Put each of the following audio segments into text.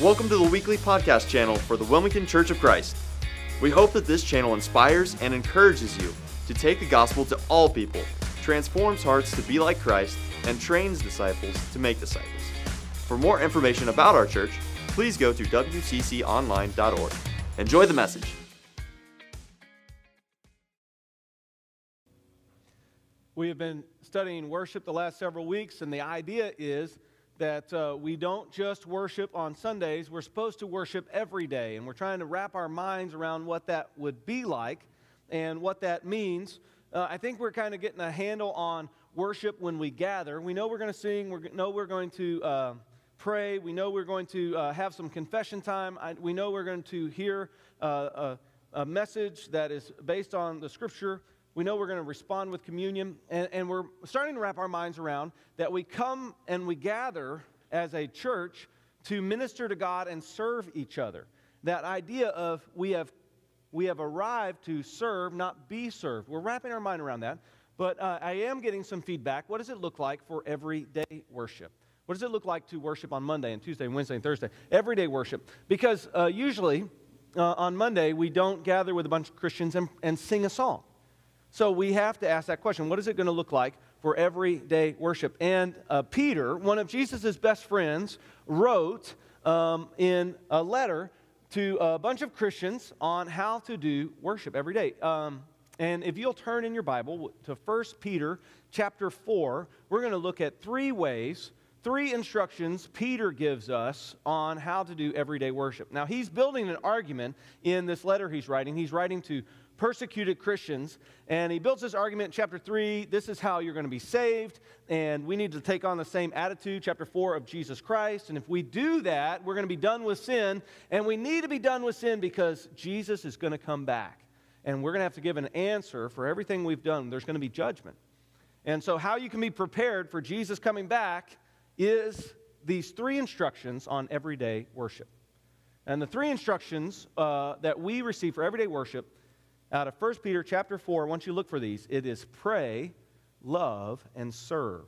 Welcome to the weekly podcast channel for the Wilmington Church of Christ. We hope that this channel inspires and encourages you to take the gospel to all people, transforms hearts to be like Christ, and trains disciples to make disciples. For more information about our church, please go to wcconline.org. Enjoy the message. We have been studying worship the last several weeks, and the idea is that uh, we don't just worship on Sundays, we're supposed to worship every day. And we're trying to wrap our minds around what that would be like and what that means. Uh, I think we're kind of getting a handle on worship when we gather. We know we're going to sing, we know we're going to uh, pray, we know we're going to uh, have some confession time, I, we know we're going to hear uh, a, a message that is based on the scripture. We know we're going to respond with communion, and, and, we're starting to wrap our minds around that we come and we gather as a church to minister to God and serve each other. That idea of we have, we have arrived to serve, not be served. We're wrapping our mind around that, but uh, I am getting some feedback. What does it look like for everyday worship? What does it look like to worship on Monday and Tuesday and Wednesday and Thursday? Everyday worship. Because uh, usually uh, on Monday, we don't gather with a bunch of Christians and, and sing a song. So we have to ask that question what is it going to look like for everyday worship? And uh, Peter, one of Jesus' best friends, wrote um, in a letter to a bunch of Christians on how to do worship every day. Um, and if you'll turn in your Bible to 1 Peter chapter 4, we're going to look at three ways, three instructions Peter gives us on how to do everyday worship. Now, he's building an argument in this letter he's writing. He's writing to persecuted Christians. And he builds this argument in chapter 3 this is how you're going to be saved. And we need to take on the same attitude, chapter 4 of Jesus Christ. And if we do that, we're going to be done with sin. And we need to be done with sin because Jesus is going to come back. And we're going to have to give an answer for everything we've done. There's going to be judgment. And so, how you can be prepared for Jesus coming back is these three instructions on everyday worship. And the three instructions uh, that we receive for everyday worship out of 1 Peter chapter 4, once you look for these, it is pray, love, and serve.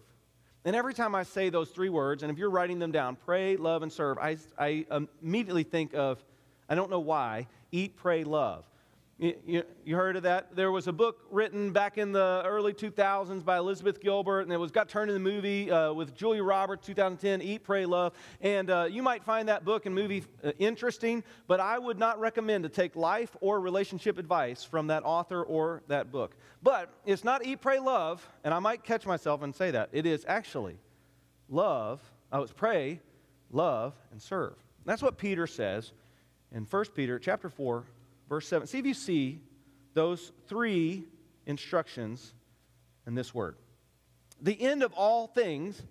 And every time I say those three words, and if you're writing them down, pray, love, and serve, I, I immediately think of, I don't know why, eat, pray, love. You, you, heard of that? There was a book written back in the early 2000s by Elizabeth Gilbert, and it was got turned into a movie uh, with Julia Roberts, 2010, Eat, Pray, Love. And uh, you might find that book and movie uh, interesting, but I would not recommend to take life or relationship advice from that author or that book. But it's not Eat, Pray, Love, and I might catch myself and say that. It is actually love, oh, it's pray, love, and serve. That's what Peter says in 1 Peter chapter 4, verse 7. See if you see those three instructions in this word. The end of all things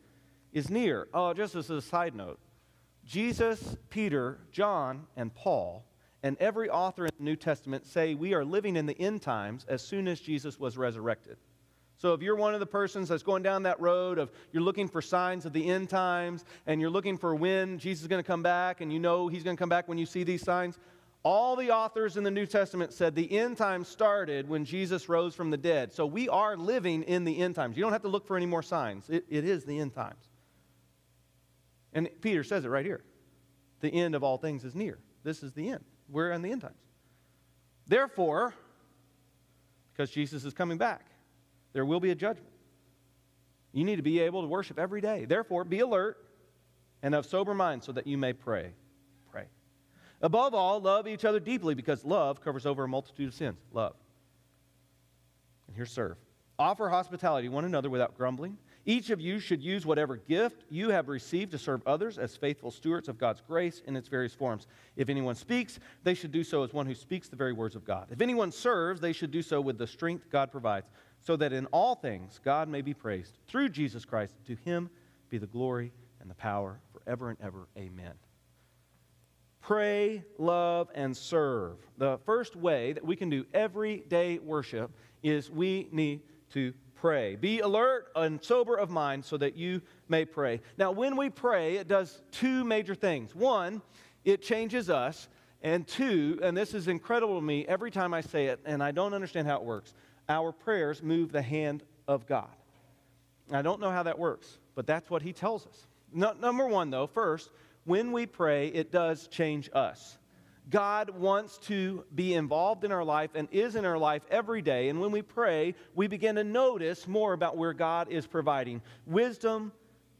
is near. Oh, just as a side note, Jesus, Peter, John, and Paul, and every author in the New Testament say we are living in the end times as soon as Jesus was resurrected. So if you're one of the persons that's going down that road of you're looking for signs of the end times and you're looking for when Jesus is going to come back and you know he's going to come back when you see these signs, all the authors in the New Testament said the end times started when Jesus rose from the dead. So we are living in the end times. You don't have to look for any more signs. it, it is the end times. And Peter says it right here. The end of all things is near. This is the end. We're in the end times. Therefore, because Jesus is coming back, there will be a judgment. You need to be able to worship every day. Therefore, be alert and of sober mind so that you may pray. Above all, love each other deeply because love covers over a multitude of sins. Love. And here, serve. Offer hospitality one another without grumbling. Each of you should use whatever gift you have received to serve others as faithful stewards of God's grace in its various forms. If anyone speaks, they should do so as one who speaks the very words of God. If anyone serves, they should do so with the strength God provides, so that in all things God may be praised through Jesus Christ. To him be the glory and the power forever and ever. Amen pray, love, and serve. The first way that we can do everyday worship is we need to pray. Be alert and sober of mind so that you may pray. Now, when we pray, it does two major things. One, it changes us. And two, and this is incredible to me every time I say it, and I don't understand how it works, our prayers move the hand of God. I don't know how that works, but that's what he tells us. No, number one, though, first, when we pray, it does change us. God wants to be involved in our life and is in our life every day. And when we pray, we begin to notice more about where God is providing wisdom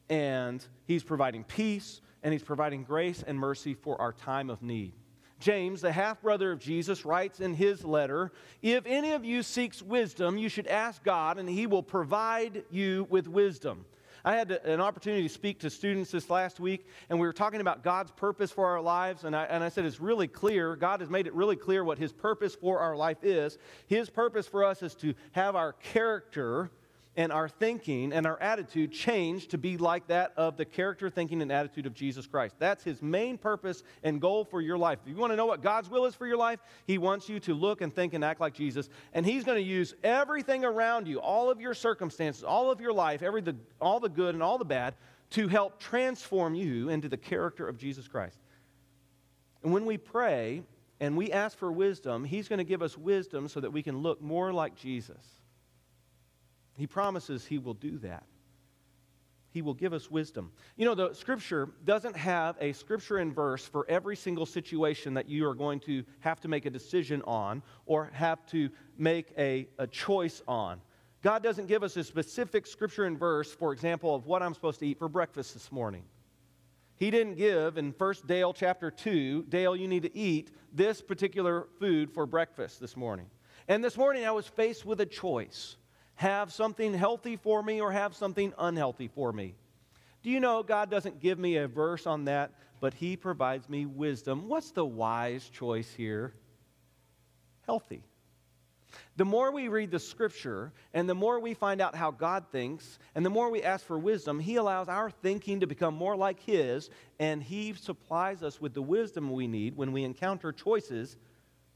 and He's providing peace and He's providing grace and mercy for our time of need. James, the half brother of Jesus, writes in his letter If any of you seeks wisdom, you should ask God, and He will provide you with wisdom. I had an opportunity to speak to students this last week, and we were talking about God's purpose for our lives. And I, and I said, It's really clear. God has made it really clear what His purpose for our life is. His purpose for us is to have our character and our thinking and our attitude change to be like that of the character, thinking, and attitude of Jesus Christ. That's his main purpose and goal for your life. If you want to know what God's will is for your life, he wants you to look and think and act like Jesus. And he's going to use everything around you, all of your circumstances, all of your life, every the, all the good and all the bad, to help transform you into the character of Jesus Christ. And when we pray and we ask for wisdom, he's going to give us wisdom so that we can look more like Jesus. He promises He will do that. He will give us wisdom. You know, the scripture doesn't have a scripture and verse for every single situation that you are going to have to make a decision on or have to make a, a choice on. God doesn't give us a specific scripture and verse, for example, of what I'm supposed to eat for breakfast this morning. He didn't give in 1 Dale chapter 2, Dale, you need to eat this particular food for breakfast this morning. And this morning I was faced with a choice have something healthy for me or have something unhealthy for me. Do you know God doesn't give me a verse on that, but He provides me wisdom? What's the wise choice here? Healthy. The more we read the scripture and the more we find out how God thinks and the more we ask for wisdom, He allows our thinking to become more like His and He supplies us with the wisdom we need when we encounter choices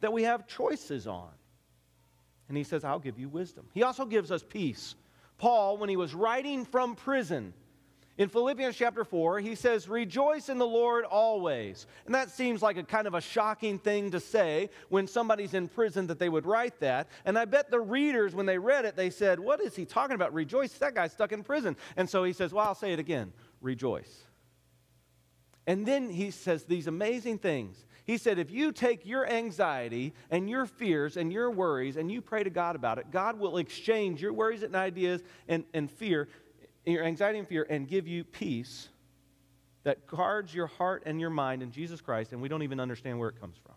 that we have choices on. And he says, I'll give you wisdom. He also gives us peace. Paul, when he was writing from prison, in Philippians chapter 4, he says, Rejoice in the Lord always. And that seems like a kind of a shocking thing to say when somebody's in prison that they would write that. And I bet the readers, when they read it, they said, What is he talking about? Rejoice? That guy's stuck in prison. And so he says, Well, I'll say it again rejoice. And then he says these amazing things. He said, if you take your anxiety and your fears and your worries and you pray to God about it, God will exchange your worries and ideas and, and fear, your anxiety and fear, and give you peace that guards your heart and your mind in Jesus Christ, and we don't even understand where it comes from.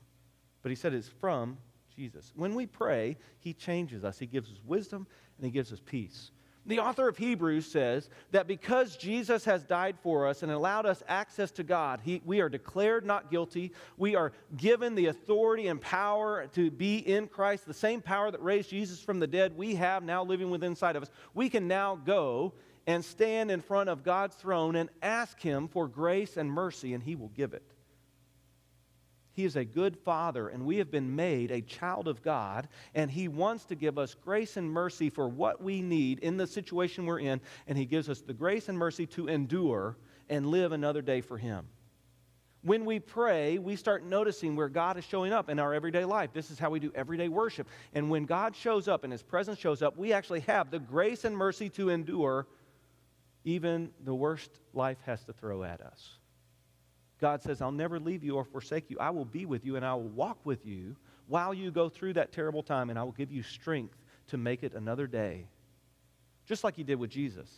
But he said it's from Jesus. When we pray, he changes us. He gives us wisdom and he gives us peace. The author of Hebrews says that because Jesus has died for us and allowed us access to God, he, we are declared not guilty. We are given the authority and power to be in Christ, the same power that raised Jesus from the dead, we have now living within inside of us. We can now go and stand in front of God's throne and ask Him for grace and mercy, and He will give it. He is a good father, and we have been made a child of God, and He wants to give us grace and mercy for what we need in the situation we're in, and He gives us the grace and mercy to endure and live another day for Him. When we pray, we start noticing where God is showing up in our everyday life. This is how we do everyday worship. And when God shows up and His presence shows up, we actually have the grace and mercy to endure even the worst life has to throw at us. God says, I'll never leave you or forsake you. I will be with you and I will walk with you while you go through that terrible time, and I will give you strength to make it another day. Just like he did with Jesus.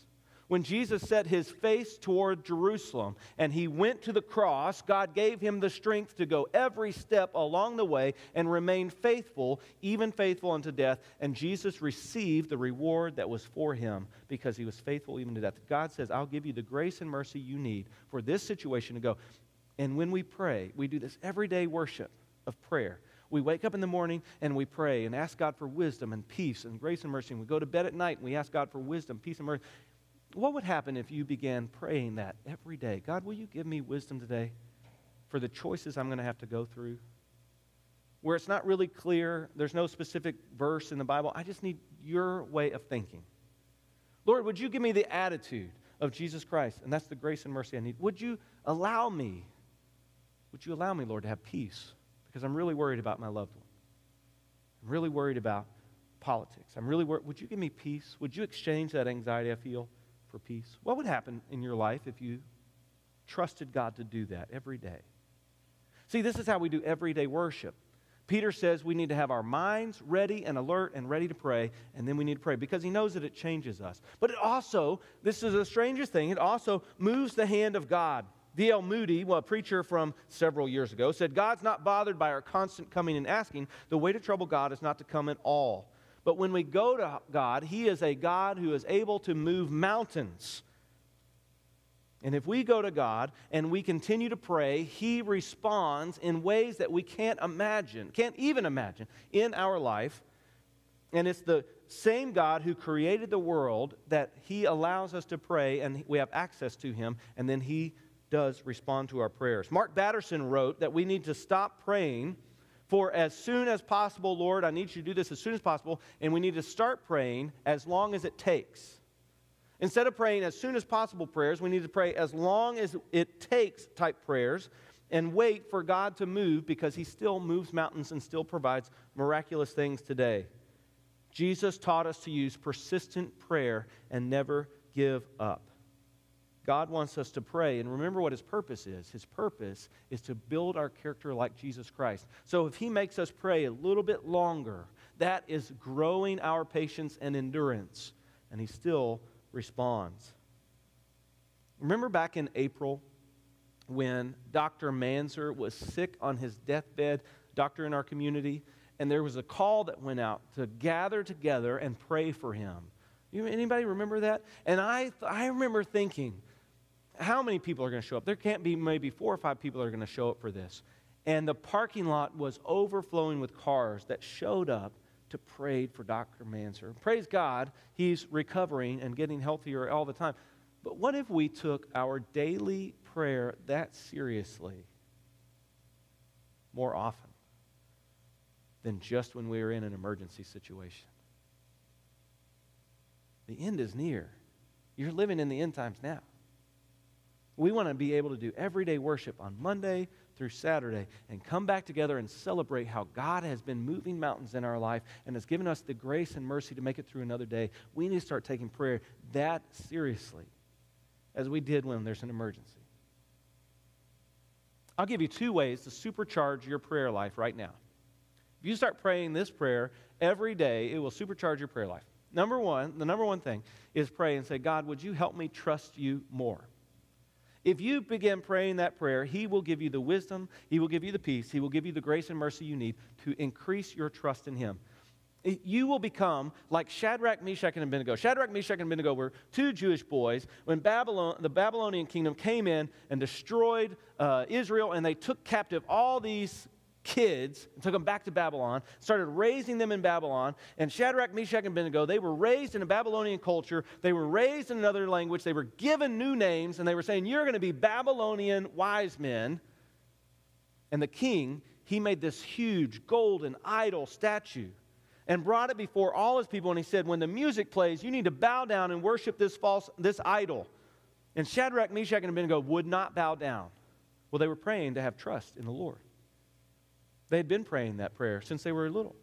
When Jesus set his face toward Jerusalem and he went to the cross, God gave him the strength to go every step along the way and remain faithful, even faithful unto death. And Jesus received the reward that was for him because he was faithful even to death. God says, I'll give you the grace and mercy you need for this situation to go. And when we pray, we do this everyday worship of prayer. We wake up in the morning and we pray and ask God for wisdom and peace and grace and mercy. And we go to bed at night and we ask God for wisdom, peace, and mercy. What would happen if you began praying that every day? God, will you give me wisdom today for the choices I'm going to have to go through? Where it's not really clear, there's no specific verse in the Bible. I just need your way of thinking. Lord, would you give me the attitude of Jesus Christ? And that's the grace and mercy I need. Would you allow me would you allow me, Lord, to have peace? Because I'm really worried about my loved one. I'm really worried about politics. I'm really worried. Would you give me peace? Would you exchange that anxiety I feel for peace? What would happen in your life if you trusted God to do that every day. See, this is how we do everyday worship. Peter says we need to have our minds ready and alert and ready to pray, and then we need to pray because he knows that it changes us. But it also, this is the strangest thing, it also moves the hand of God. D.L. Moody, well, a preacher from several years ago, said, God's not bothered by our constant coming and asking. The way to trouble God is not to come at all. But when we go to God, He is a God who is able to move mountains. And if we go to God and we continue to pray, He responds in ways that we can't imagine, can't even imagine in our life. And it's the same God who created the world that He allows us to pray and we have access to Him, and then He does respond to our prayers. Mark Batterson wrote that we need to stop praying for as soon as possible, Lord, I need you to do this as soon as possible, and we need to start praying as long as it takes. Instead of praying as soon as possible prayers, we need to pray as long as it takes type prayers and wait for God to move because he still moves mountains and still provides miraculous things today. Jesus taught us to use persistent prayer and never give up. God wants us to pray, and remember what his purpose is. His purpose is to build our character like Jesus Christ. So if he makes us pray a little bit longer, that is growing our patience and endurance, and he still responds. Remember back in April when Dr. Manzer was sick on his deathbed, doctor in our community, and there was a call that went out to gather together and pray for him. You, anybody remember that? And I, I remember thinking, how many people are going to show up? There can't be maybe four or five people are going to show up for this. And the parking lot was overflowing with cars that showed up to pray for Dr. Manser. Praise God, he's recovering and getting healthier all the time. But what if we took our daily prayer that seriously more often than just when we are in an emergency situation? The end is near. You're living in the end times now. We want to be able to do everyday worship on Monday through Saturday and come back together and celebrate how God has been moving mountains in our life and has given us the grace and mercy to make it through another day. We need to start taking prayer that seriously as we did when there's an emergency. I'll give you two ways to supercharge your prayer life right now. If you start praying this prayer every day, it will supercharge your prayer life. Number one, the number one thing is pray and say, God, would you help me trust you more? If you begin praying that prayer, He will give you the wisdom, He will give you the peace, He will give you the grace and mercy you need to increase your trust in Him. You will become like Shadrach, Meshach, and Abednego. Shadrach, Meshach, and Abednego were two Jewish boys when Babylon, the Babylonian kingdom came in and destroyed uh, Israel, and they took captive all these kids and took them back to Babylon, started raising them in Babylon. And Shadrach, Meshach, and Abednego, they were raised in a Babylonian culture. They were raised in another language. They were given new names, and they were saying, You're going to be Babylonian wise men. And the king, he made this huge golden idol statue and brought it before all his people. And he said, When the music plays, you need to bow down and worship this false, this idol. And Shadrach, Meshach, and Abednego would not bow down. Well, they were praying to have trust in the Lord. They had been praying that prayer since they were little.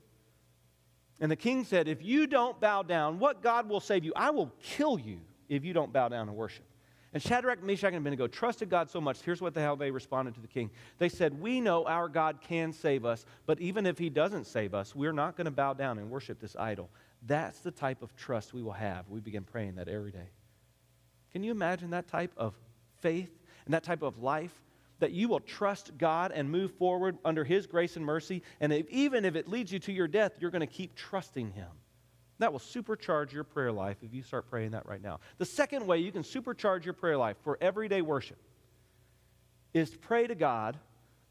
And the king said, If you don't bow down, what God will save you? I will kill you if you don't bow down and worship. And Shadrach, Meshach, and Abednego trusted God so much. Here's what the hell they responded to the king. They said, We know our God can save us, but even if he doesn't save us, we're not going to bow down and worship this idol. That's the type of trust we will have. We begin praying that every day. Can you imagine that type of faith and that type of life that you will trust God and move forward under His grace and mercy. And if, even if it leads you to your death, you're going to keep trusting Him. That will supercharge your prayer life if you start praying that right now. The second way you can supercharge your prayer life for everyday worship is to pray to God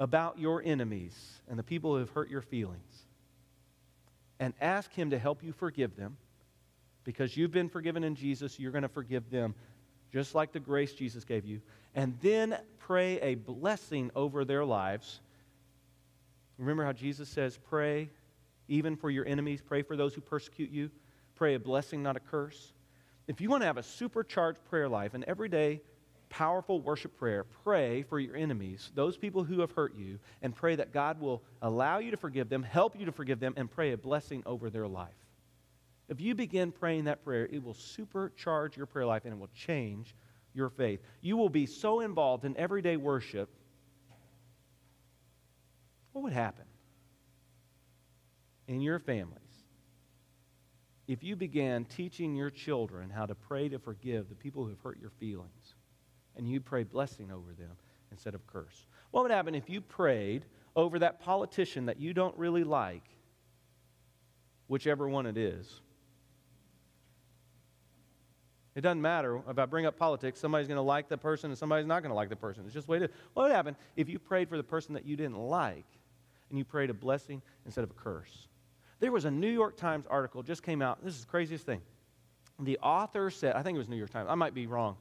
about your enemies and the people who have hurt your feelings. And ask Him to help you forgive them because you've been forgiven in Jesus, you're going to forgive them just like the grace Jesus gave you and then pray a blessing over their lives. Remember how Jesus says, Pray even for your enemies, pray for those who persecute you, pray a blessing, not a curse. If you want to have a supercharged prayer life, an everyday powerful worship prayer, pray for your enemies, those people who have hurt you, and pray that God will allow you to forgive them, help you to forgive them, and pray a blessing over their life. If you begin praying that prayer, it will supercharge your prayer life and it will change your faith. You will be so involved in everyday worship. What would happen in your families if you began teaching your children how to pray to forgive the people who have hurt your feelings and you pray blessing over them instead of curse? What would happen if you prayed over that politician that you don't really like, whichever one it is? It doesn't matter if I bring up politics, somebody's going to like the person and somebody's not going to like the person. It's just the way it is. What would happen if you prayed for the person that you didn't like and you prayed a blessing instead of a curse? There was a New York Times article just came out. This is the craziest thing. The author said, I think it was New York Times, I might be wrong.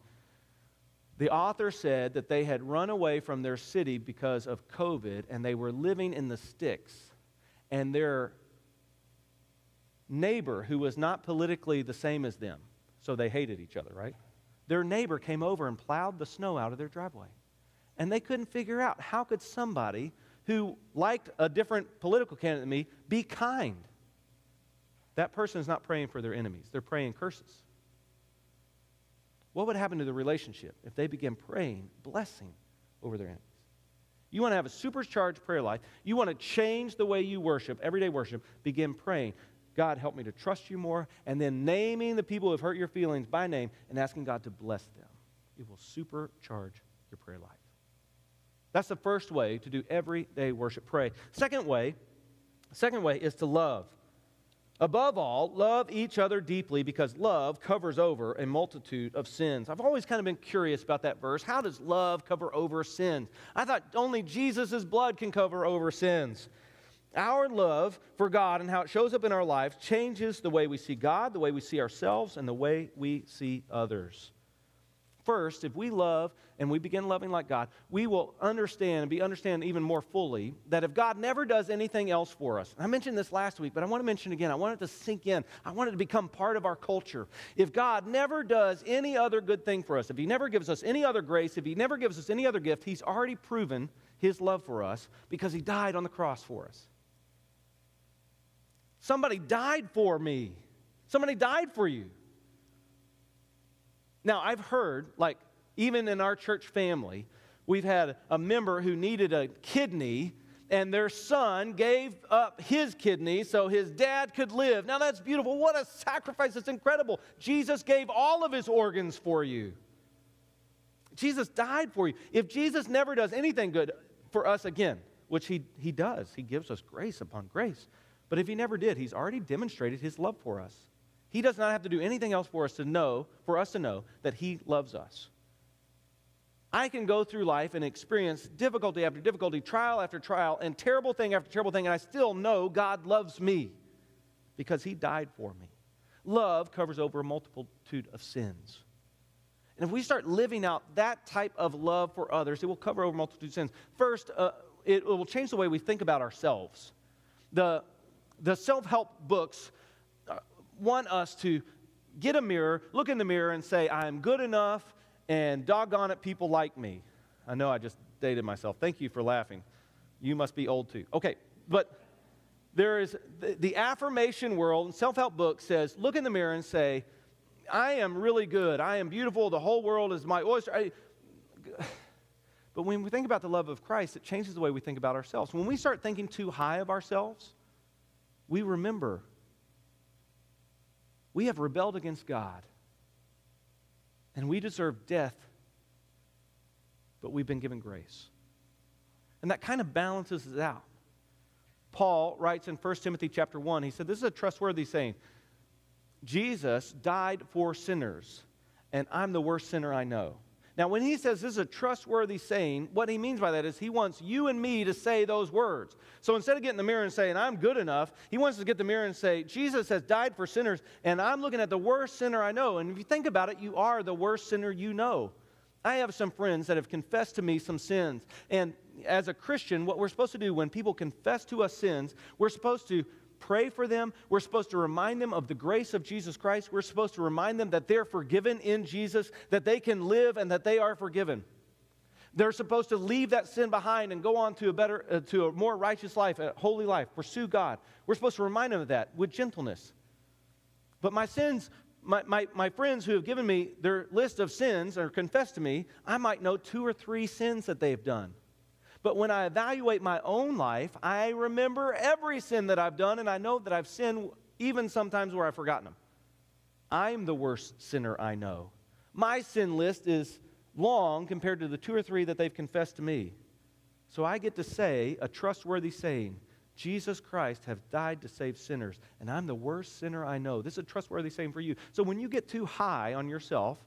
The author said that they had run away from their city because of COVID and they were living in the sticks. And their neighbor, who was not politically the same as them, so they hated each other, right? Their neighbor came over and plowed the snow out of their driveway. And they couldn't figure out how could somebody who liked a different political candidate than me be kind. That person is not praying for their enemies, they're praying curses. What would happen to the relationship if they began praying blessing over their enemies? You want to have a supercharged prayer life. You want to change the way you worship, everyday worship. Begin praying. God, help me to trust you more. And then naming the people who have hurt your feelings by name and asking God to bless them. It will supercharge your prayer life. That's the first way to do everyday worship. Pray. Second way, second way is to love. Above all, love each other deeply because love covers over a multitude of sins. I've always kind of been curious about that verse. How does love cover over sins? I thought only Jesus' blood can cover over sins. Our love for God and how it shows up in our lives changes the way we see God, the way we see ourselves, and the way we see others. First, if we love and we begin loving like God, we will understand and be understand even more fully that if God never does anything else for us, I mentioned this last week, but I want to mention again. I want it to sink in. I want it to become part of our culture. If God never does any other good thing for us, if He never gives us any other grace, if He never gives us any other gift, He's already proven His love for us because He died on the cross for us. Somebody died for me. Somebody died for you. Now, I've heard, like, even in our church family, we've had a member who needed a kidney, and their son gave up his kidney so his dad could live. Now, that's beautiful. What a sacrifice. It's incredible. Jesus gave all of his organs for you. Jesus died for you. If Jesus never does anything good for us again, which he, he does, he gives us grace upon grace. But if he never did, he's already demonstrated his love for us. He does not have to do anything else for us to know, for us to know that He loves us. I can go through life and experience difficulty after difficulty, trial after trial, and terrible thing after terrible thing, and I still know God loves me because He died for me. Love covers over a multitude of sins. And if we start living out that type of love for others, it will cover over a multitude of sins. First, uh, it, will change the way we think about ourselves. The, the self help books uh, want us to get a mirror, look in the mirror, and say, I am good enough, and doggone it, people like me. I know I just dated myself. Thank you for laughing. You must be old too. Okay, but there is the, the affirmation world and self help book says, look in the mirror and say, I am really good. I am beautiful. The whole world is my oyster. I, but when we think about the love of Christ, it changes the way we think about ourselves. When we start thinking too high of ourselves, we remember we have rebelled against God. And we deserve death, but we've been given grace. And that kind of balances it out. Paul writes in 1 Timothy chapter 1, he said, This is a trustworthy saying. Jesus died for sinners, and I'm the worst sinner I know. Now, when he says this is a trustworthy saying, what he means by that is he wants you and me to say those words. So instead of getting the mirror and saying, I'm good enough, he wants us to get the mirror and say, Jesus has died for sinners, and I'm looking at the worst sinner I know. And if you think about it, you are the worst sinner you know. I have some friends that have confessed to me some sins. And as a Christian, what we're supposed to do when people confess to us sins, we're supposed to pray for them. We're supposed to remind them of the grace of Jesus Christ. We're supposed to remind them that they're forgiven in Jesus, that they can live and that they are forgiven. They're supposed to leave that sin behind and go on to a better, uh, to a more righteous life, a holy life, pursue God. We're supposed to remind them of that with gentleness. But my sins my, my, my friends who have given me their list of sins or confessed to me, I might know two or three sins that they've done. But when I evaluate my own life, I remember every sin that I've done, and I know that I've sinned even sometimes where I've forgotten them. I'm the worst sinner I know. My sin list is long compared to the two or three that they've confessed to me. So I get to say a trustworthy saying Jesus Christ has died to save sinners, and I'm the worst sinner I know. This is a trustworthy saying for you. So when you get too high on yourself,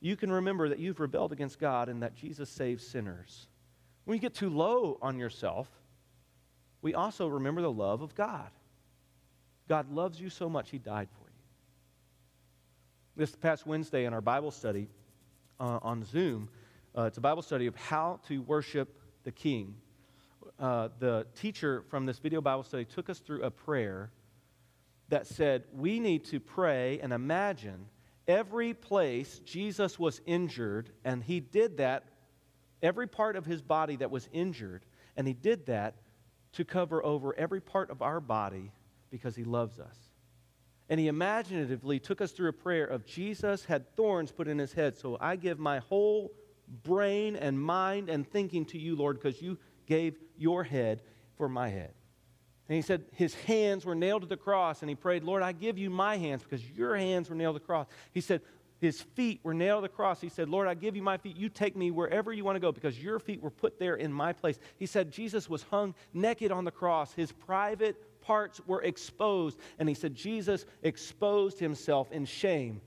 you can remember that you've rebelled against God and that Jesus saves sinners. When you get too low on yourself, we also remember the love of God. God loves you so much, He died for you. This past Wednesday in our Bible study uh, on Zoom, uh, it's a Bible study of how to worship the King uh, the teacher from this video Bible study took us through a prayer that said we need to pray and imagine every place Jesus was injured, and he did that, every part of his body that was injured, and he did that to cover over every part of our body because he loves us. And he imaginatively took us through a prayer of Jesus had thorns put in his head, so I give my whole brain and mind and thinking to you, Lord, because you gave your head for my head. And he said his hands were nailed to the cross, and he prayed, Lord, I give you my hands because your hands were nailed to the cross. He said his feet were nailed to the cross. He said, Lord, I give you my feet. You take me wherever you want to go because your feet were put there in my place. He said Jesus was hung naked on the cross. His private parts were exposed. And he said Jesus exposed himself in shame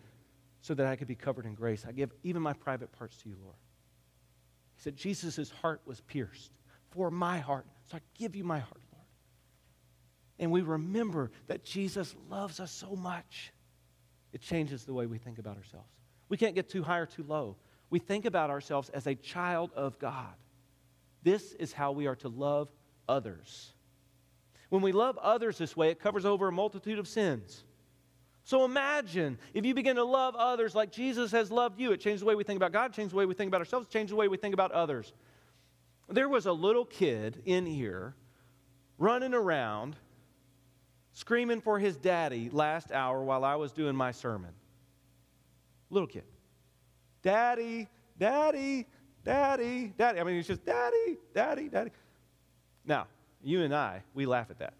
so that I could be covered in grace. I give even my private parts to you, Lord. He said Jesus' heart was pierced for my heart. So I give you my heart, Lord. And we remember that Jesus loves us so much. It changes the way we think about ourselves. We can't get too high or too low. We think about ourselves as a child of God. This is how we are to love others. When we love others this way, it covers over a multitude of sins. So imagine if you begin to love others like Jesus has loved you. It changes the way we think about God, changes the way we think about ourselves, changes the way we think about others. There was a little kid in here running around screaming for his daddy last hour while I was doing my sermon. Little kid. Daddy, daddy, daddy, daddy. I mean, he's just daddy, daddy, daddy. Now, you and I, we laugh at that.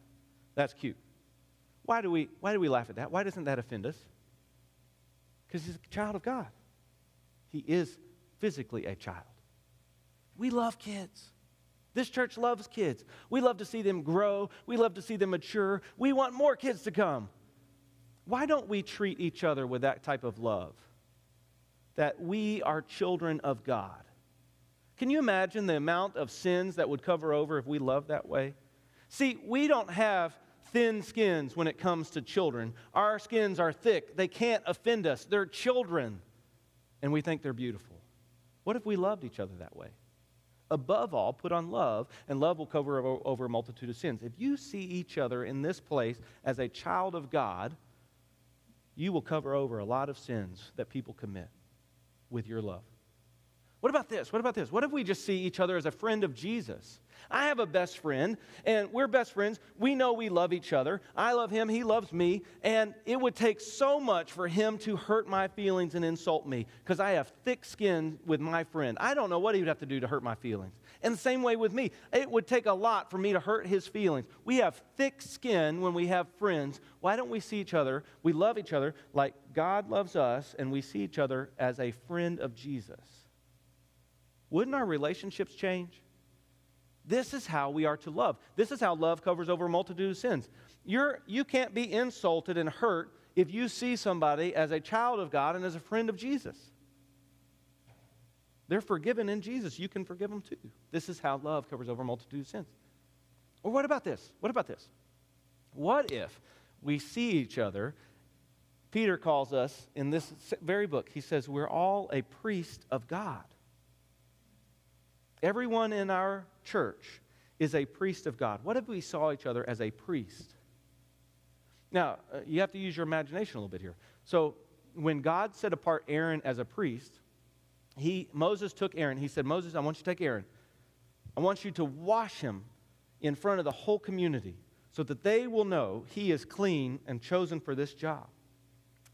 That's cute. Why do we, why do we laugh at that? Why doesn't that offend us? Because he's a child of God. He is physically a child. We love kids. This church loves kids. We love to see them grow. We love to see them mature. We want more kids to come. Why don't we treat each other with that type of love? That we are children of God. Can you imagine the amount of sins that would cover over if we loved that way? See, we don't have thin skins when it comes to children. Our skins are thick. They can't offend us. They're children, and we think they're beautiful. What if we loved each other that way? Above all, put on love, and love will cover over a multitude of sins. If you see each other in this place as a child of God, you will cover over a lot of sins that people commit with your love. What about this? What about this? What if we just see each other as a friend of Jesus? I have a best friend, and we're best friends. We know we love each other. I love him, he loves me, and it would take so much for him to hurt my feelings and insult me because I have thick skin with my friend. I don't know what he would have to do to hurt my feelings. And the same way with me, it would take a lot for me to hurt his feelings. We have thick skin when we have friends. Why don't we see each other? We love each other like God loves us, and we see each other as a friend of Jesus. Wouldn't our relationships change? This is how we are to love. This is how love covers over a multitude of sins. You're, you can't be insulted and hurt if you see somebody as a child of God and as a friend of Jesus. They're forgiven in Jesus. You can forgive them too. This is how love covers over a multitude of sins. Or what about this? What about this? What if we see each other? Peter calls us in this very book, he says, We're all a priest of God. Everyone in our church is a priest of God. What if we saw each other as a priest? Now, uh, you have to use your imagination a little bit here. So, when God set apart Aaron as a priest, he, Moses took Aaron. He said, Moses, I want you to take Aaron. I want you to wash him in front of the whole community so that they will know he is clean and chosen for this job.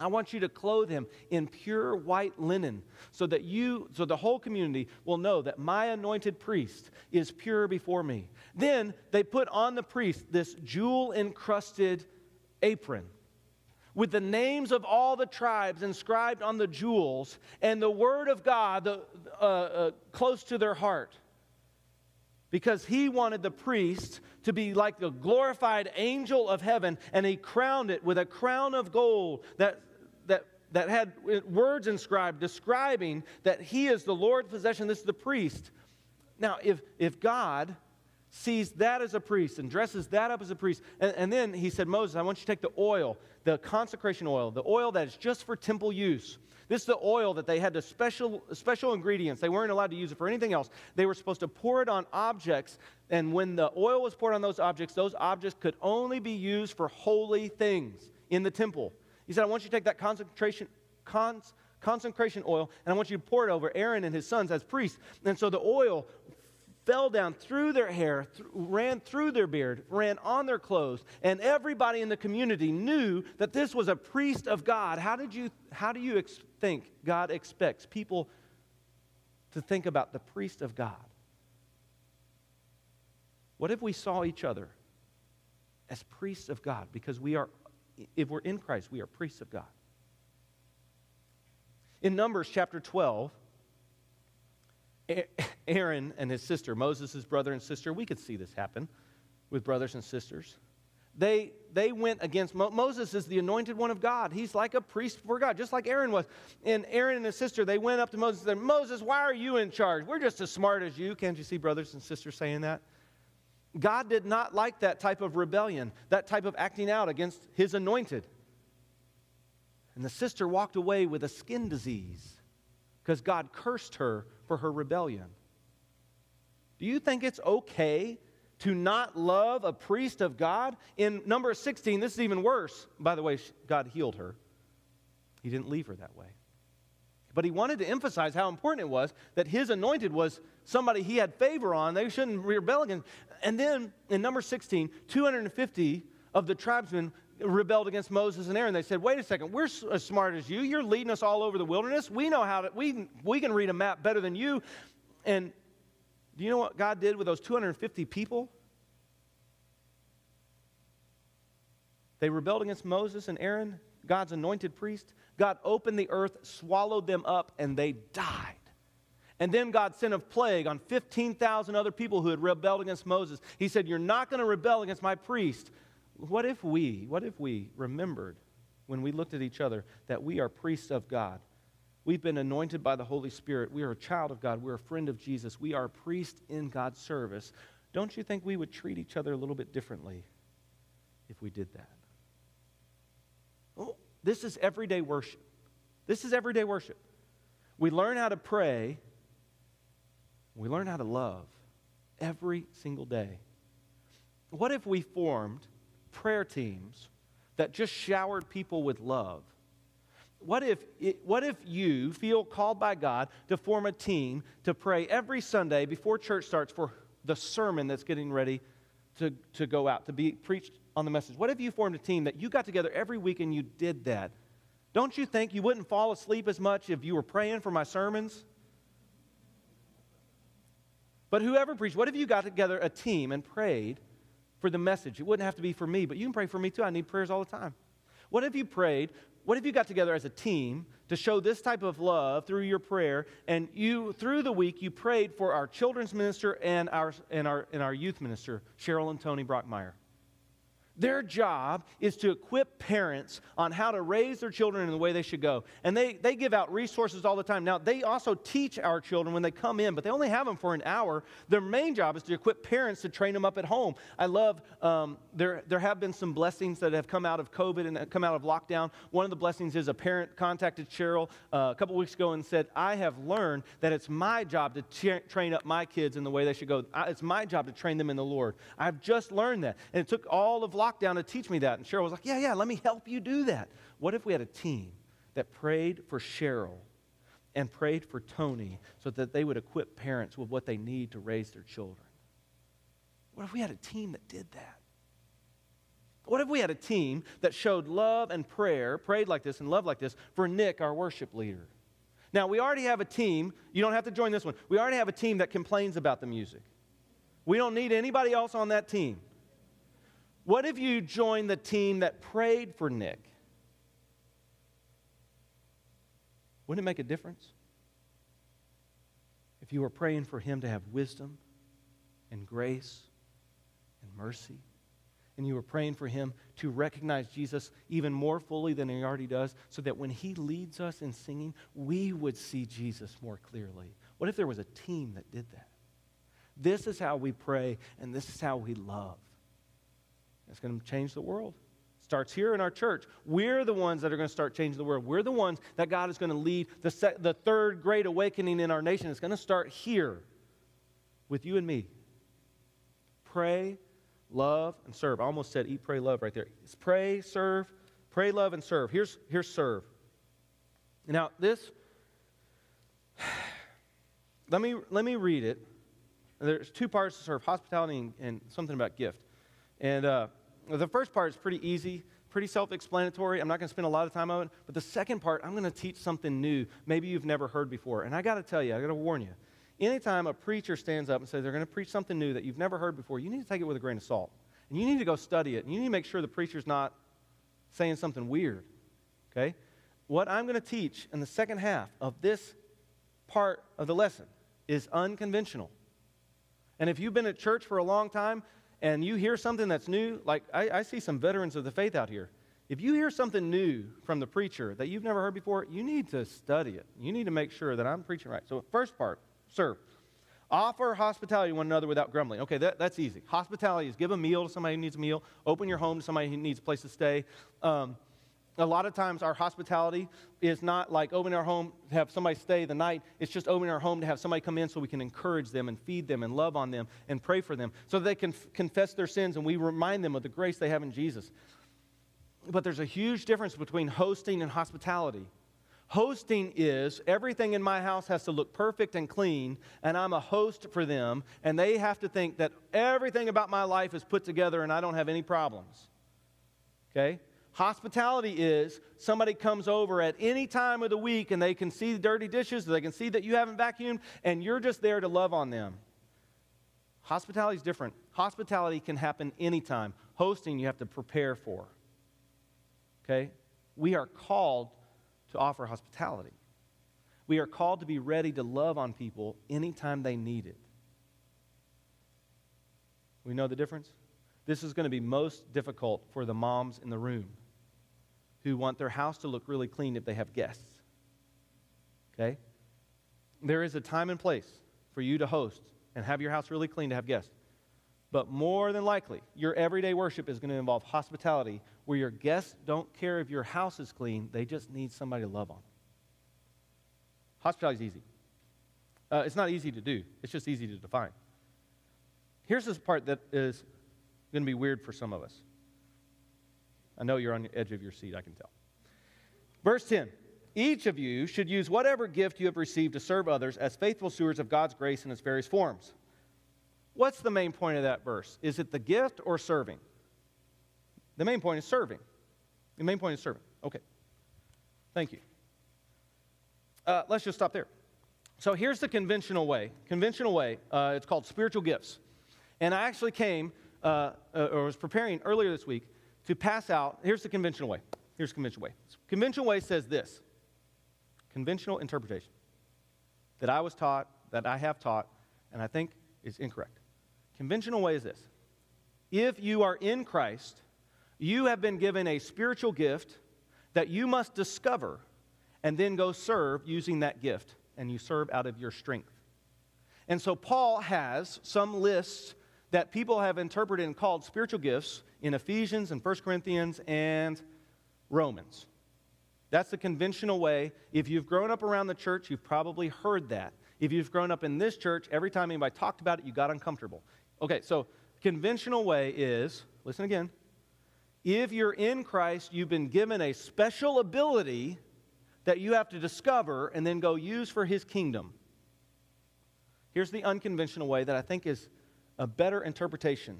I want you to clothe him in pure white linen so that you, so the whole community will know that my anointed priest is pure before me. Then they put on the priest this jewel encrusted apron with the names of all the tribes inscribed on the jewels and the word of God the, uh, uh, close to their heart. Because he wanted the priest to be like the glorified angel of heaven, and he crowned it with a crown of gold that that, had words inscribed describing that he is the Lord's possession. This is the priest. Now, if, if God sees that as a priest and dresses that up as a priest, and, and then he said, Moses, I want you to take the oil, the consecration oil, the oil that is just for temple use. This is the oil that they had the special, special ingredients. They weren't allowed to use it for anything else. They were supposed to pour it on objects, and when the oil was poured on those objects, those objects could only be used for holy things in the temple. He said, I want you to take that concentration, cons, consecration oil and I want you to pour it over Aaron and his sons as priests. And so the oil fell down through their hair, th- ran through their beard, ran on their clothes, and everybody in the community knew that this was a priest of God. How did you how do you ex- think God expects people to think about the priest of God? What if we saw each other as priests of God because we are if we're in Christ, we are priests of God. In Numbers chapter 12, Aaron and his sister, Moses' brother and sister, we could see this happen with brothers and sisters. They, they went against Mo- Moses is the anointed one of God. He's like a priest for God, just like Aaron was. And Aaron and his sister, they went up to Moses and said, Moses, why are you in charge? We're just as smart as you. Can't you see brothers and sisters saying that? God did not like that type of rebellion, that type of acting out against his anointed. And the sister walked away with a skin disease because God cursed her for her rebellion. Do you think it's okay to not love a priest of God? In number 16, this is even worse. By the way, God healed her, He didn't leave her that way. But he wanted to emphasize how important it was that his anointed was somebody he had favor on. They shouldn't rebel against. And then in number 16, 250 of the tribesmen rebelled against Moses and Aaron. They said, wait a second, we're as smart as you. You're leading us all over the wilderness. We know how to, we, we can read a map better than you. And do you know what God did with those 250 people? They rebelled against Moses and Aaron, God's anointed priest. God opened the earth, swallowed them up, and they died. And then God sent a plague on 15,000 other people who had rebelled against Moses. He said, You're not going to rebel against my priest. What if we, what if we remembered when we looked at each other that we are priests of God? We've been anointed by the Holy Spirit. We are a child of God. We're a friend of Jesus. We are a priest in God's service. Don't you think we would treat each other a little bit differently if we did that? This is everyday worship. This is everyday worship. We learn how to pray we learn how to love every single day. What if we formed prayer teams that just showered people with love? What if, it, what if you feel called by God to form a team to pray every Sunday before church starts for the sermon that's getting ready to, to go out, to be preached on the message? What if you formed a team that you got together every week and you did that? Don't you think you wouldn't fall asleep as much if you were praying for my sermons? But whoever preached, what if you got together a team and prayed for the message? It wouldn't have to be for me, but you can pray for me too. I need prayers all the time. What if you prayed? What if you got together as a team to show this type of love through your prayer and you through the week you prayed for our children's minister and our and our and our youth minister, Cheryl and Tony Brockmeyer? Their job is to equip parents on how to raise their children in the way they should go. And they, they give out resources all the time. Now, they also teach our children when they come in, but they only have them for an hour. Their main job is to equip parents to train them up at home. I love, um, there, there have been some blessings that have come out of COVID and come out of lockdown. One of the blessings is a parent contacted Cheryl uh, a couple weeks ago and said, I have learned that it's my job to tra- train up my kids in the way they should go. It's my job to train them in the Lord. I've just learned that. And it took all of lockdown to teach me that. And Cheryl was like, Yeah, yeah, let me help you do that. What if we had a team that prayed for Cheryl and prayed for Tony so that they would equip parents with what they need to raise their children? What if we had a team that did that? What if we had a team that showed love and prayer, prayed like this and loved like this for Nick, our worship leader? Now, we already have a team. You don't have to join this one. We already have a team that complains about the music. We don't need anybody else on that team. What if you joined the team that prayed for Nick? Wouldn't it make a difference? If you were praying for him to have wisdom and grace and mercy, and you were praying for him to recognize Jesus even more fully than he already does, so that when he leads us in singing, we would see Jesus more clearly. What if there was a team that did that? This is how we pray, and this is how we love. It's going to change the world. It starts here in our church. We're the ones that are going to start changing the world. We're the ones that God is going to lead the, se- the third great awakening in our nation. It's going to start here with you and me. Pray, love, and serve. I almost said eat, pray, love right there. It's pray, serve, pray, love, and serve. Here's, here's serve. Now, this, let me, let me read it. There's two parts to serve hospitality and, and something about gift. And uh, the first part is pretty easy, pretty self explanatory. I'm not going to spend a lot of time on it. But the second part, I'm going to teach something new, maybe you've never heard before. And I got to tell you, I got to warn you. Anytime a preacher stands up and says they're going to preach something new that you've never heard before, you need to take it with a grain of salt. And you need to go study it. And you need to make sure the preacher's not saying something weird. Okay? What I'm going to teach in the second half of this part of the lesson is unconventional. And if you've been at church for a long time and you hear something that's new, like I, I, see some veterans of the faith out here. If you hear something new from the preacher that you've never heard before, you need to study it. You need to make sure that I'm preaching right. So, first part, serve. Offer hospitality to one another without grumbling. Okay, that, that's easy. Hospitality is give a meal to somebody who needs a meal, open your home to somebody who needs a place to stay. Um, a lot of times, our hospitality is not like opening our home to have somebody stay the night. It's just opening our home to have somebody come in so we can encourage them and feed them and love on them and pray for them so they can f- confess their sins and we remind them of the grace they have in Jesus. But there's a huge difference between hosting and hospitality. Hosting is everything in my house has to look perfect and clean, and I'm a host for them, and they have to think that everything about my life is put together and I don't have any problems. Okay? Hospitality is somebody comes over at any time of the week and they can see the dirty dishes, they can see that you haven't vacuumed, and you're just there to love on them. Hospitality is different. Hospitality can happen anytime. Hosting, you have to prepare for. Okay? We are called to offer hospitality. We are called to be ready to love on people anytime they need it. We know the difference? This is going to be most difficult for the moms in the room who want their house to look really clean if they have guests. Okay? There is a time and place for you to host and have your house really clean to have guests. But more than likely, your everyday worship is going to involve hospitality where your guests don't care if your house is clean, they just need somebody to love on. Hospitality is easy. Uh, it's not easy to do, it's just easy to define. Here's this part that is going to be weird for some of us. I know you're on the edge of your seat, I can tell. Verse 10 Each of you should use whatever gift you have received to serve others as faithful stewards of God's grace in its various forms. What's the main point of that verse? Is it the gift or serving? The main point is serving. The main point is serving. Okay. Thank you. Uh, let's just stop there. So here's the conventional way. Conventional way, uh, it's called spiritual gifts. And I actually came, uh, uh or was preparing earlier this week to pass out. Here's the conventional way. Here's the conventional way. Conventional way says this conventional interpretation that I was taught, that I have taught, and I think is incorrect. Conventional way is this if you are in Christ, you have been given a spiritual gift that you must discover and then go serve using that gift, and you serve out of your strength. And so Paul has some lists that people have interpreted and called spiritual gifts in Ephesians and 1 Corinthians and Romans. That's the conventional way. If you've grown up around the church, you've probably heard that. If you've grown up in this church, every time anybody talked about it, you got uncomfortable. Okay, so conventional way is listen again. If you're in Christ, you've been given a special ability that you have to discover and then go use for his kingdom. Here's the unconventional way that I think is a better interpretation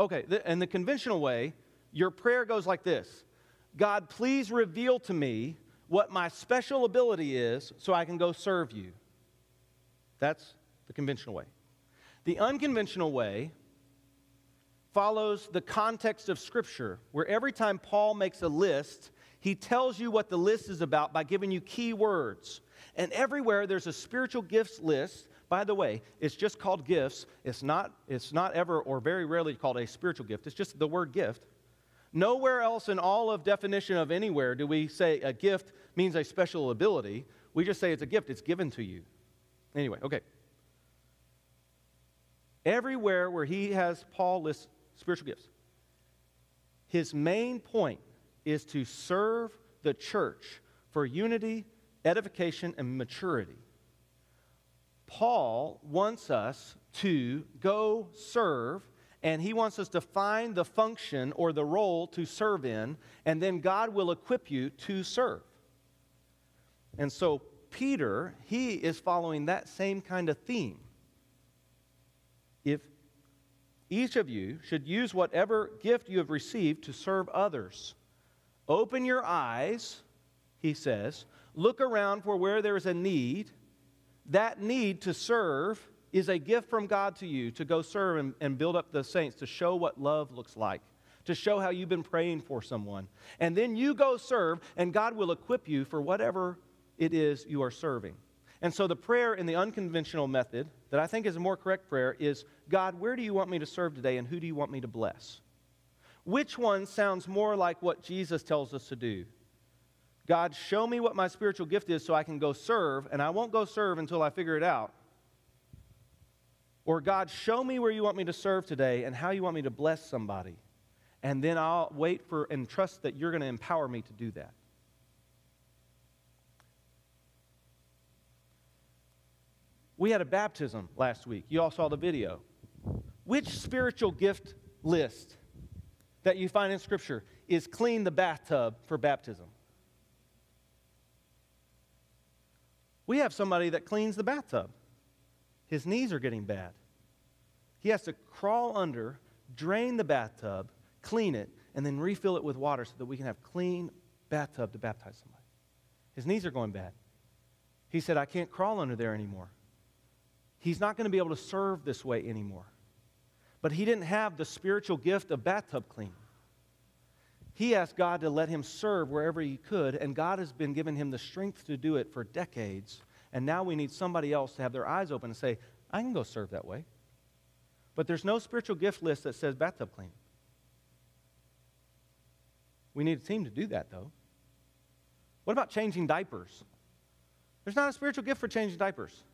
Okay, the, and the conventional way your prayer goes like this God, please reveal to me what my special ability is so I can go serve you. That's the conventional way. The unconventional way follows the context of Scripture, where every time Paul makes a list, he tells you what the list is about by giving you key words. And everywhere there's a spiritual gifts list. By the way, it's just called gifts. It's not, it's not ever or very rarely called a spiritual gift. It's just the word gift. Nowhere else in all of definition of anywhere do we say a gift means a special ability. We just say it's a gift, it's given to you. Anyway, okay. Everywhere where he has Paul lists spiritual gifts, his main point is to serve the church for unity, edification, and maturity. Paul wants us to go serve, and he wants us to find the function or the role to serve in, and then God will equip you to serve. And so, Peter, he is following that same kind of theme. If each of you should use whatever gift you have received to serve others, open your eyes, he says, look around for where there is a need. That need to serve is a gift from God to you to go serve and, and build up the saints, to show what love looks like to show how you've been praying for someone. And then you go serve, and God will equip you for whatever it is you are serving. And so the prayer in the unconventional method that I think is a more correct prayer is God, where do you want me to serve today, and who do you want me to bless? Which one sounds more like what Jesus tells us to do? God, show me what my spiritual gift is so I can go serve, and I won't go serve until I figure it out. Or, God, show me where you want me to serve today and how you want me to bless somebody. And then I'll wait for and trust that you're going to empower me to do that. We had a baptism last week. You all saw the video. Which spiritual gift list that you find in Scripture is clean the bathtub for baptism? We have somebody that cleans the bathtub. His knees are getting bad. He has to crawl under, drain the bathtub, clean it, and then refill it with water so that we can have clean bathtub to baptize somebody. His knees are going bad. He said, I can't crawl under there anymore. He's not going to be able to serve this way anymore. But he didn't have the spiritual gift of bathtub cleaning. He asked God to let him serve wherever he could, and God has been giving him the strength to do it for decades. And now we need somebody else to have their eyes open and say, I can go serve that way. But there's no spiritual gift list that says bathtub cleaning. We need a team to do that, though. What about changing diapers? There's not a spiritual gift for changing diapers.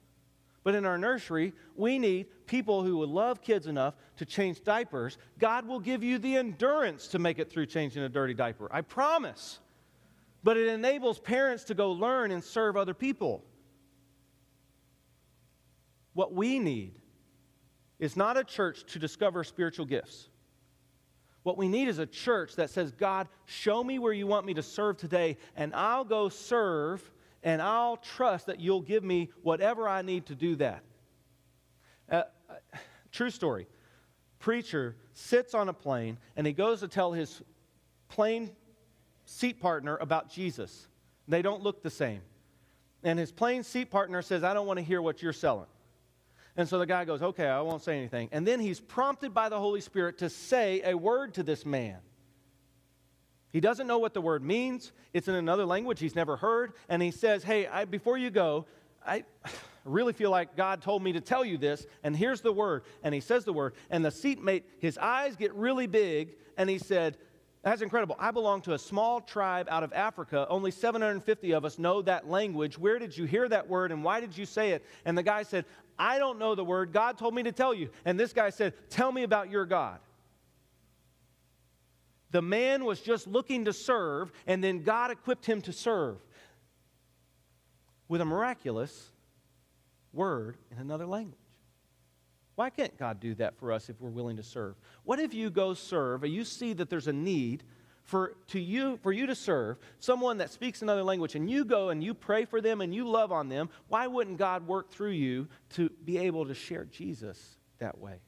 But in our nursery, we need people who will love kids enough to change diapers. God will give you the endurance to make it through changing a dirty diaper. I promise. But it enables parents to go learn and serve other people. What we need is not a church to discover spiritual gifts. What we need is a church that says, God, show me where you want me to serve today, and I'll go serve and I'll trust that you'll give me whatever I need to do that. Uh, uh, true story. Preacher sits on a plane and he goes to tell his plane seat partner about Jesus. They don't look the same. And his plane seat partner says, I don't want to hear what you're selling. And so the guy goes, Okay, I won't say anything. And then he's prompted by the Holy Spirit to say a word to this man. He doesn't know what the word means. It's in another language he's never heard. And he says, Hey, I, before you go, I really feel like God told me to tell you this. And here's the word. And he says the word. And the seatmate, his eyes get really big. And he said, That's incredible. I belong to a small tribe out of Africa. Only 750 of us know that language. Where did you hear that word? And why did you say it? And the guy said, I don't know the word. God told me to tell you. And this guy said, Tell me about your God. The man was just looking to serve, and then God equipped him to serve with a miraculous word in another language. Why can't God do that for us if we're willing to serve? What if you go serve and you see that there's a need for, to you, for you to serve someone that speaks another language and you go and you pray for them and you love on them? Why wouldn't God work through you to be able to share Jesus that way?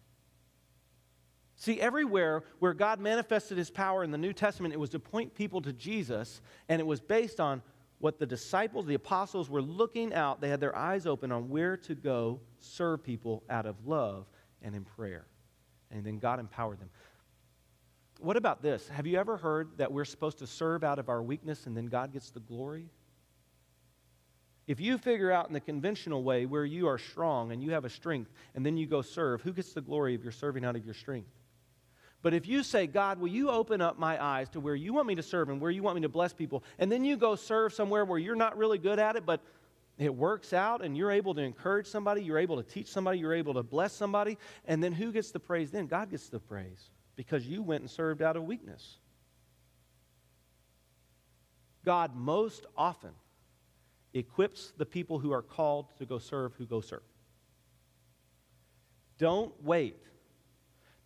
See, everywhere where God manifested his power in the New Testament, it was to point people to Jesus, and it was based on what the disciples, the apostles, were looking out. They had their eyes open on where to go serve people out of love and in prayer. And then God empowered them. What about this? Have you ever heard that we're supposed to serve out of our weakness and then God gets the glory? If you figure out in the conventional way where you are strong and you have a strength and then you go serve, who gets the glory of your serving out of your strength? But if you say, God, will you open up my eyes to where you want me to serve and where you want me to bless people, and then you go serve somewhere where you're not really good at it, but it works out and you're able to encourage somebody, you're able to teach somebody, you're able to bless somebody, and then who gets the praise then? God gets the praise because you went and served out of weakness. God most often equips the people who are called to go serve who go serve. Don't wait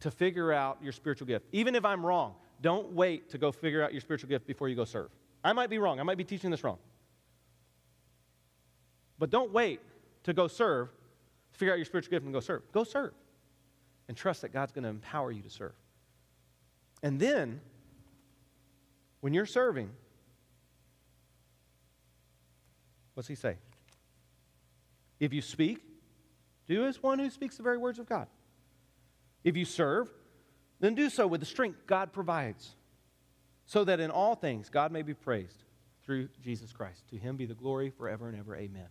to figure out your spiritual gift. Even if I'm wrong, don't wait to go figure out your spiritual gift before you go serve. I might be wrong. I might be teaching this wrong. But don't wait to go serve, figure out your spiritual gift and go serve. Go serve. And trust that God's going to empower you to serve. And then, when you're serving, what's he say? If you speak, do as one who speaks the very words of God. If you serve, then do so with the strength God provides, so that in all things God may be praised through Jesus Christ. To him be the glory forever and ever. Amen.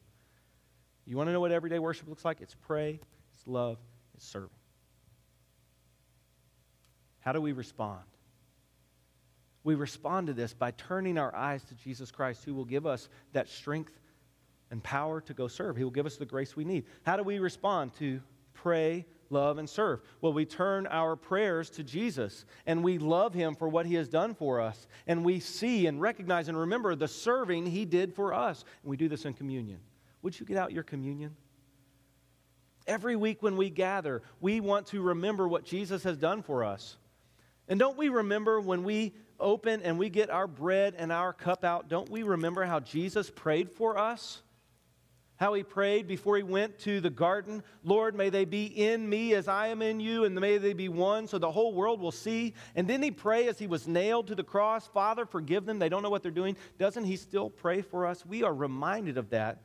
You want to know what everyday worship looks like? It's pray, it's love, it's serving. How do we respond? We respond to this by turning our eyes to Jesus Christ, who will give us that strength and power to go serve. He will give us the grace we need. How do we respond to pray, love, and serve? Well, we turn our prayers to Jesus and we love him for what he has done for us. And we see and recognize and remember the serving he did for us. And we do this in communion. Would you get out your communion? Every week when we gather, we want to remember what Jesus has done for us. And don't we remember when we open and we get our bread and our cup out, don't we remember how Jesus prayed for us? How he prayed before he went to the garden Lord, may they be in me as I am in you, and may they be one so the whole world will see. And didn't he pray as he was nailed to the cross, Father, forgive them, they don't know what they're doing? Doesn't he still pray for us? We are reminded of that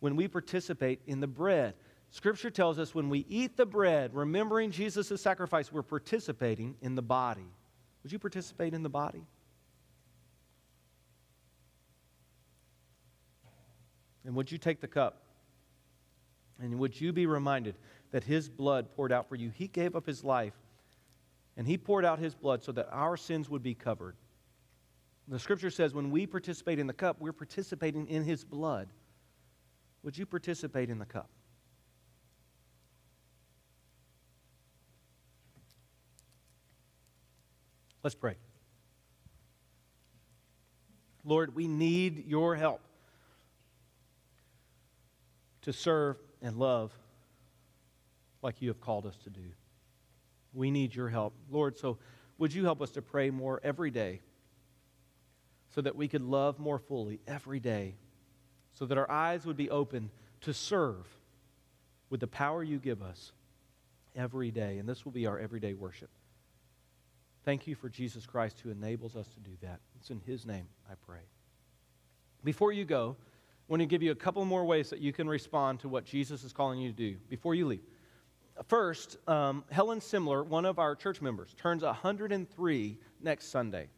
when we participate in the bread. Scripture tells us when we eat the bread, remembering Jesus' sacrifice, we're participating in the body. Would you participate in the body? And would you take the cup? And would you be reminded that his blood poured out for you? He gave up his life, and he poured out his blood so that our sins would be covered. The scripture says when we participate in the cup, we're participating in his blood. Would you participate in the cup? Let's pray. Lord, we need your help to serve and love like you have called us to do. We need your help. Lord, so would you help us to pray more every day so that we could love more fully every day, so that our eyes would be open to serve with the power you give us every day. And this will be our everyday worship. Thank you for Jesus Christ who enables us to do that. It's in his name I pray. Before you go, I want to give you a couple more ways that you can respond to what Jesus is calling you to do before you leave. First, um, Helen Simler, one of our church members, turns 103 next Sunday.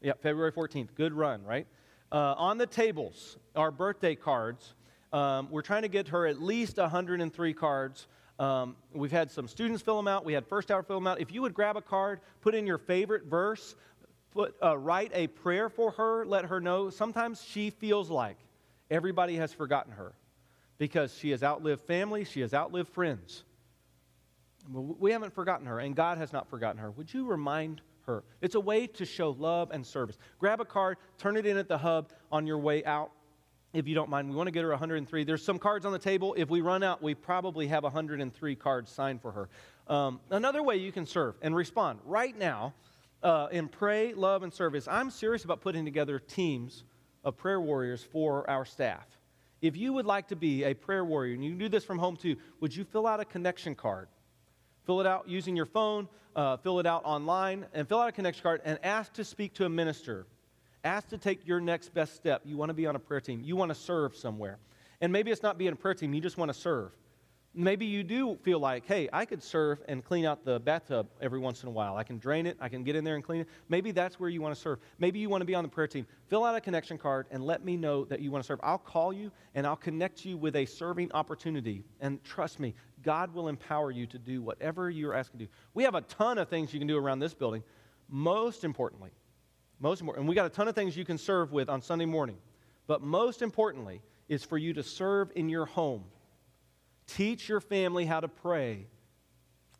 Yeah, February 14th. Good run, right? Uh, on the tables are birthday cards. Um, we're trying to get her at least 103 cards um, we've had some students fill them out. We had first hour fill them out. If you would grab a card, put in your favorite verse, put, uh, write a prayer for her, let her know. Sometimes she feels like everybody has forgotten her because she has outlived family, she has outlived friends. We haven't forgotten her, and God has not forgotten her. Would you remind her? It's a way to show love and service. Grab a card, turn it in at the hub on your way out if you don't mind. We want to get her 103. There's some cards on the table. If we run out, we probably have 103 cards signed for her. Um, another way you can serve and respond right now uh, in pray, love, and service. I'm serious about putting together teams of prayer warriors for our staff. If you would like to be a prayer warrior, and you can do this from home too, would you fill out a connection card? Fill it out using your phone, uh, fill it out online, and fill out a connection card and ask to speak to a minister. Ask to take your next best step. You want to be on a prayer team, you want to serve somewhere. And maybe it's not being a prayer team, you just want to serve. Maybe you do feel like, hey, I could serve and clean out the bathtub every once in a while. I can drain it, I can get in there and clean it. Maybe that's where you want to serve. Maybe you want to be on the prayer team. Fill out a connection card and let me know that you want to serve. I'll call you and I'll connect you with a serving opportunity. And trust me, God will empower you to do whatever you're asked to do. We have a ton of things you can do around this building. Most importantly, most important, and we got a ton of things you can serve with on Sunday morning. But most importantly, is for you to serve in your home Teach your family how to pray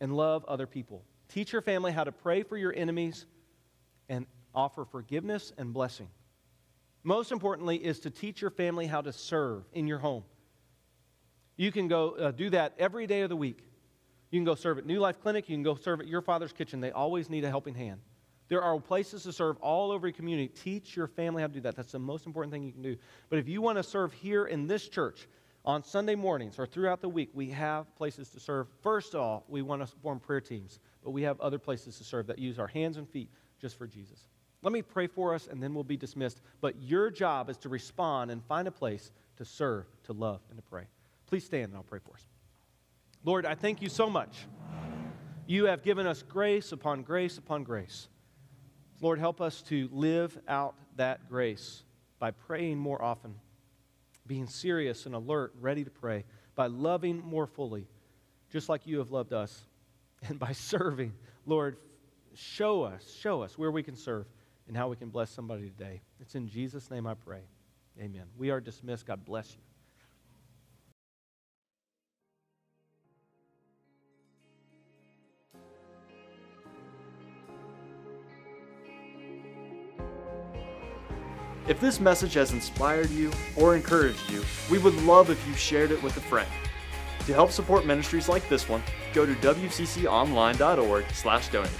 and love other people. Teach your family how to pray for your enemies and offer forgiveness and blessing. Most importantly, is to teach your family how to serve in your home. You can go uh, do that every day of the week. You can go serve at New Life Clinic. You can go serve at your father's kitchen. They always need a helping hand. There are places to serve all over your community. Teach your family how to do that. That's the most important thing you can do. But if you want to serve here in this church, on Sunday mornings or throughout the week, we have places to serve. First of all, we want to form prayer teams, but we have other places to serve that use our hands and feet just for Jesus. Let me pray for us, and then we'll be dismissed. But your job is to respond and find a place to serve, to love, and to pray. Please stand, and I'll pray for us. Lord, I thank you so much. You have given us grace upon grace upon grace. Lord, help us to live out that grace by praying more often being serious and alert, ready to pray, by loving more fully, just like you have loved us, and by serving. Lord, show us, show us where we can serve and how we can bless somebody today. It's in Jesus' name I pray. Amen. We are dismissed. God bless you. If this message has inspired you or encouraged you, we would love if you shared it with a friend. To help support ministries like this one, go to wcconline.org/donate.